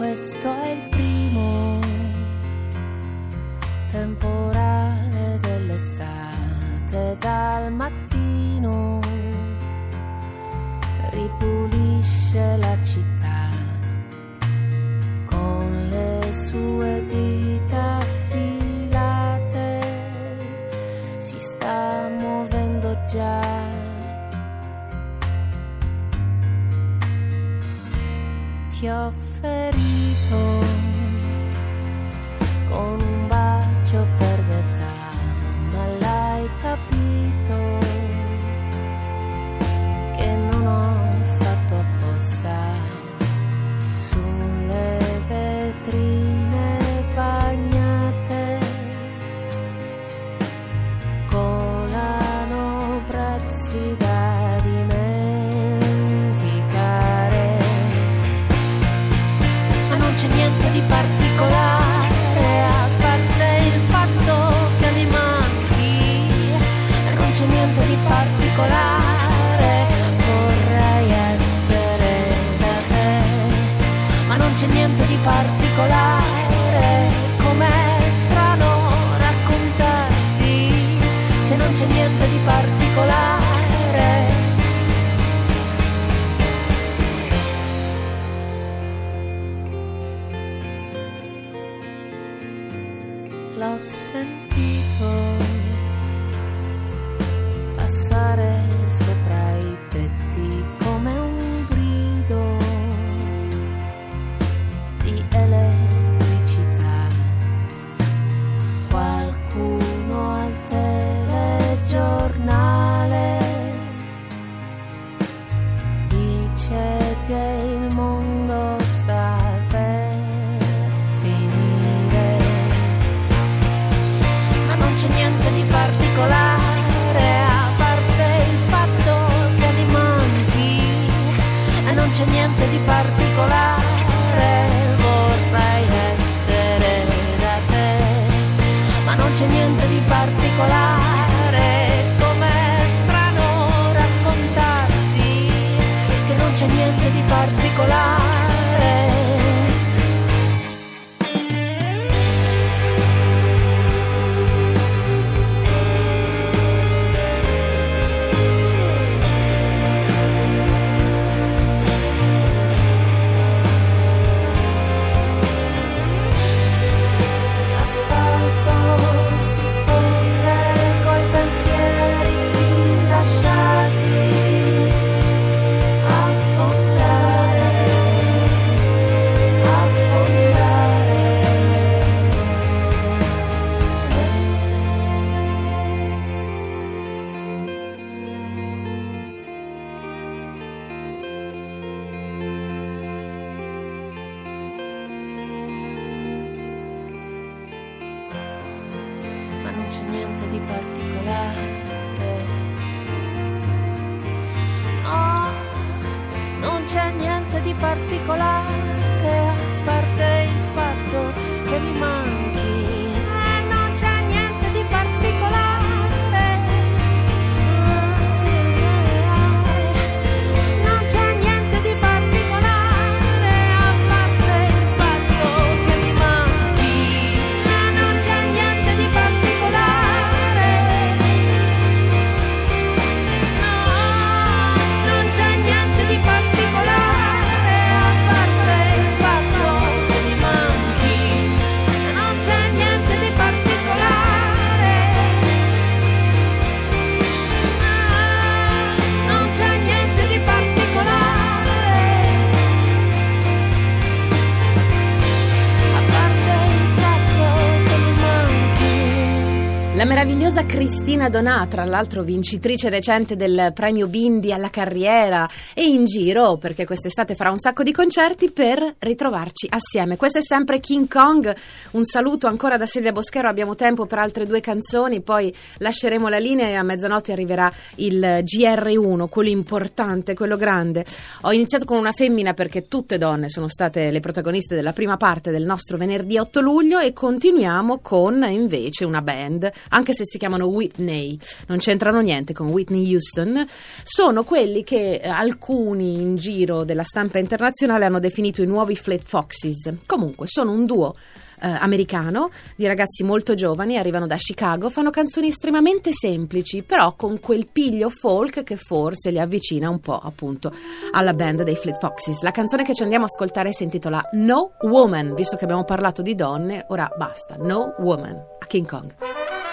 questo è il primo temporale dell'estate dal mattino. Ripulisce la città con le sue dita affilate. Si sta muovendo già. Ti offre ferito con un bacio per metà, ma l'hai capito che non ho fatto apposta sulle vetrine bagnate colano prezzi di particolare. No, non c'è niente di particolare Cristina Donà, tra l'altro vincitrice recente del premio Bindi alla carriera e in giro perché quest'estate farà un sacco di concerti per ritrovarci assieme. Questo è sempre King Kong. Un saluto ancora da Silvia Boschero. Abbiamo tempo per altre due canzoni, poi lasceremo la linea e a mezzanotte arriverà il GR1, quello importante, quello grande. Ho iniziato con una femmina perché tutte donne sono state le protagoniste della prima parte del nostro venerdì 8 luglio e continuiamo con invece una band, anche se si chiamano Whitney, non c'entrano niente con Whitney Houston, sono quelli che eh, alcuni in giro della stampa internazionale hanno definito i nuovi Fleet Foxes. Comunque sono un duo eh, americano di ragazzi molto giovani, arrivano da Chicago, fanno canzoni estremamente semplici, però con quel piglio folk che forse li avvicina un po' appunto alla band dei Fleet Foxes. La canzone che ci andiamo a ascoltare si intitola No Woman, visto che abbiamo parlato di donne, ora basta, No Woman a King Kong.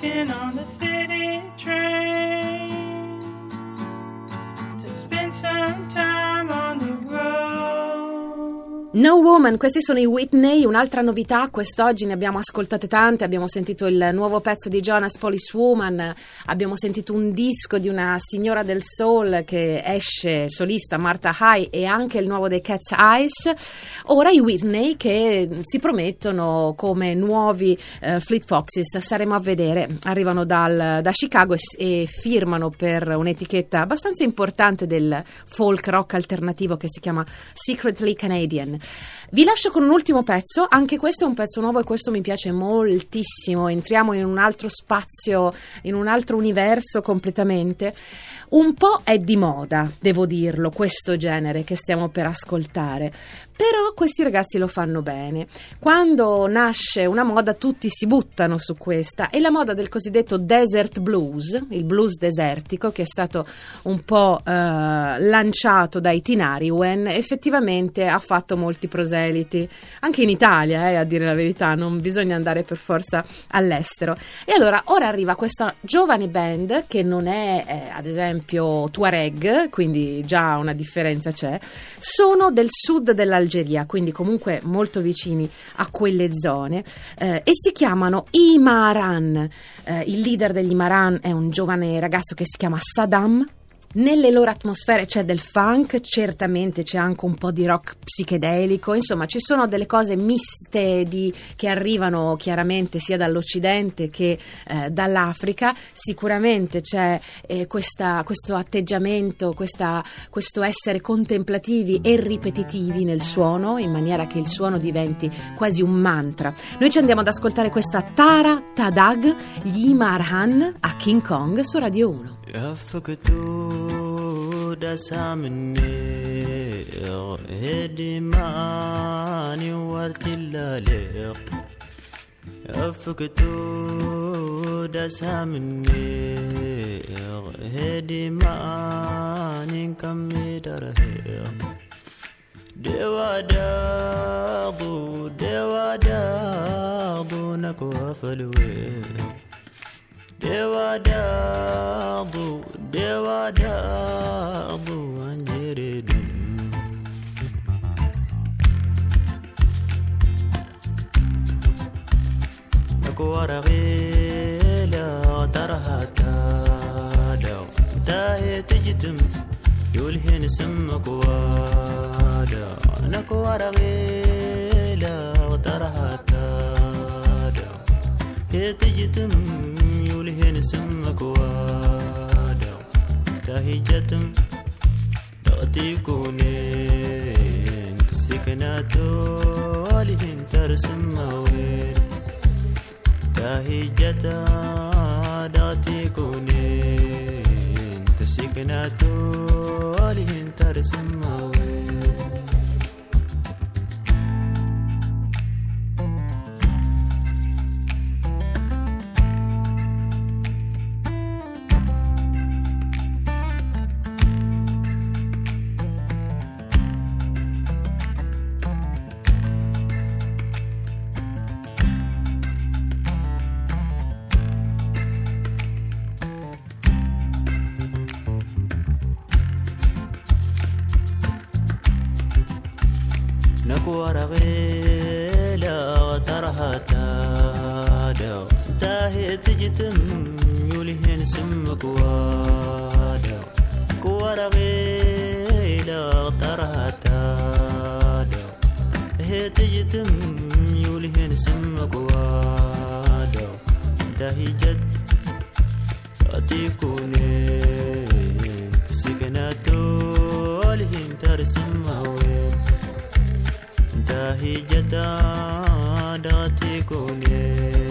Drinking on the city train No Woman, questi sono i Whitney, un'altra novità, quest'oggi ne abbiamo ascoltate tante, abbiamo sentito il nuovo pezzo di Jonas Policewoman, abbiamo sentito un disco di una signora del soul che esce solista, Martha High, e anche il nuovo dei Cat's Eyes, ora i Whitney che si promettono come nuovi eh, Fleet Foxes, staremo a vedere, arrivano dal- da Chicago e, e firmano per un'etichetta abbastanza importante del folk rock alternativo che si chiama Secretly Canadian. Vi lascio con un ultimo pezzo, anche questo è un pezzo nuovo e questo mi piace moltissimo, entriamo in un altro spazio, in un altro universo completamente. Un po' è di moda, devo dirlo, questo genere che stiamo per ascoltare, però questi ragazzi lo fanno bene. Quando nasce una moda tutti si buttano su questa, è la moda del cosiddetto desert blues, il blues desertico che è stato un po' eh, lanciato dai Tinariwen, effettivamente ha fatto molti proseliti, anche in Italia, eh, a dire la verità, non bisogna andare per forza all'estero. E allora ora arriva questa giovane band che non è eh, ad esempio Tuareg, quindi già una differenza c'è, sono del sud dell'Algeria, quindi comunque molto vicini a quelle zone eh, e si chiamano Imaran. Eh, il leader degli Imaran è un giovane ragazzo che si chiama Saddam. Nelle loro atmosfere c'è del funk, certamente c'è anche un po' di rock psichedelico, insomma ci sono delle cose miste di- che arrivano chiaramente sia dall'Occidente che eh, dall'Africa, sicuramente c'è eh, questa- questo atteggiamento, questa- questo essere contemplativi e ripetitivi nel suono, in maniera che il suono diventi quasi un mantra. Noi ci andiamo ad ascoltare questa Tara Tadag, gli Imarhan a King Kong su Radio 1. يفقدوا دسا هدي ماني ورت اللالق يفقدوا دسا هدي ماني كمي درهق دوا داغو دوا داغو نكو فلوي دوا داغو دوا داغو انجري دم نكو ورغيلا ترها تادو تاهي تجتم يولهن سمك وادا نكو ورغيلا ترها تادو Seetijitum yulihin sirna kuwaada tahijatum dhaqatii kuuneen siknaatoo waliin tarsimaawee tahijataa dhaqatii kuuneen siknaatoo waliin tarsimaawee. kan summa kuwaada kuwaraqee dhaqtarhaataada heetijitim yuulihin summa kuwaada dahijad atii kunee sikanaatoolihin tarsimmawee dahijataa dhaqatii kunee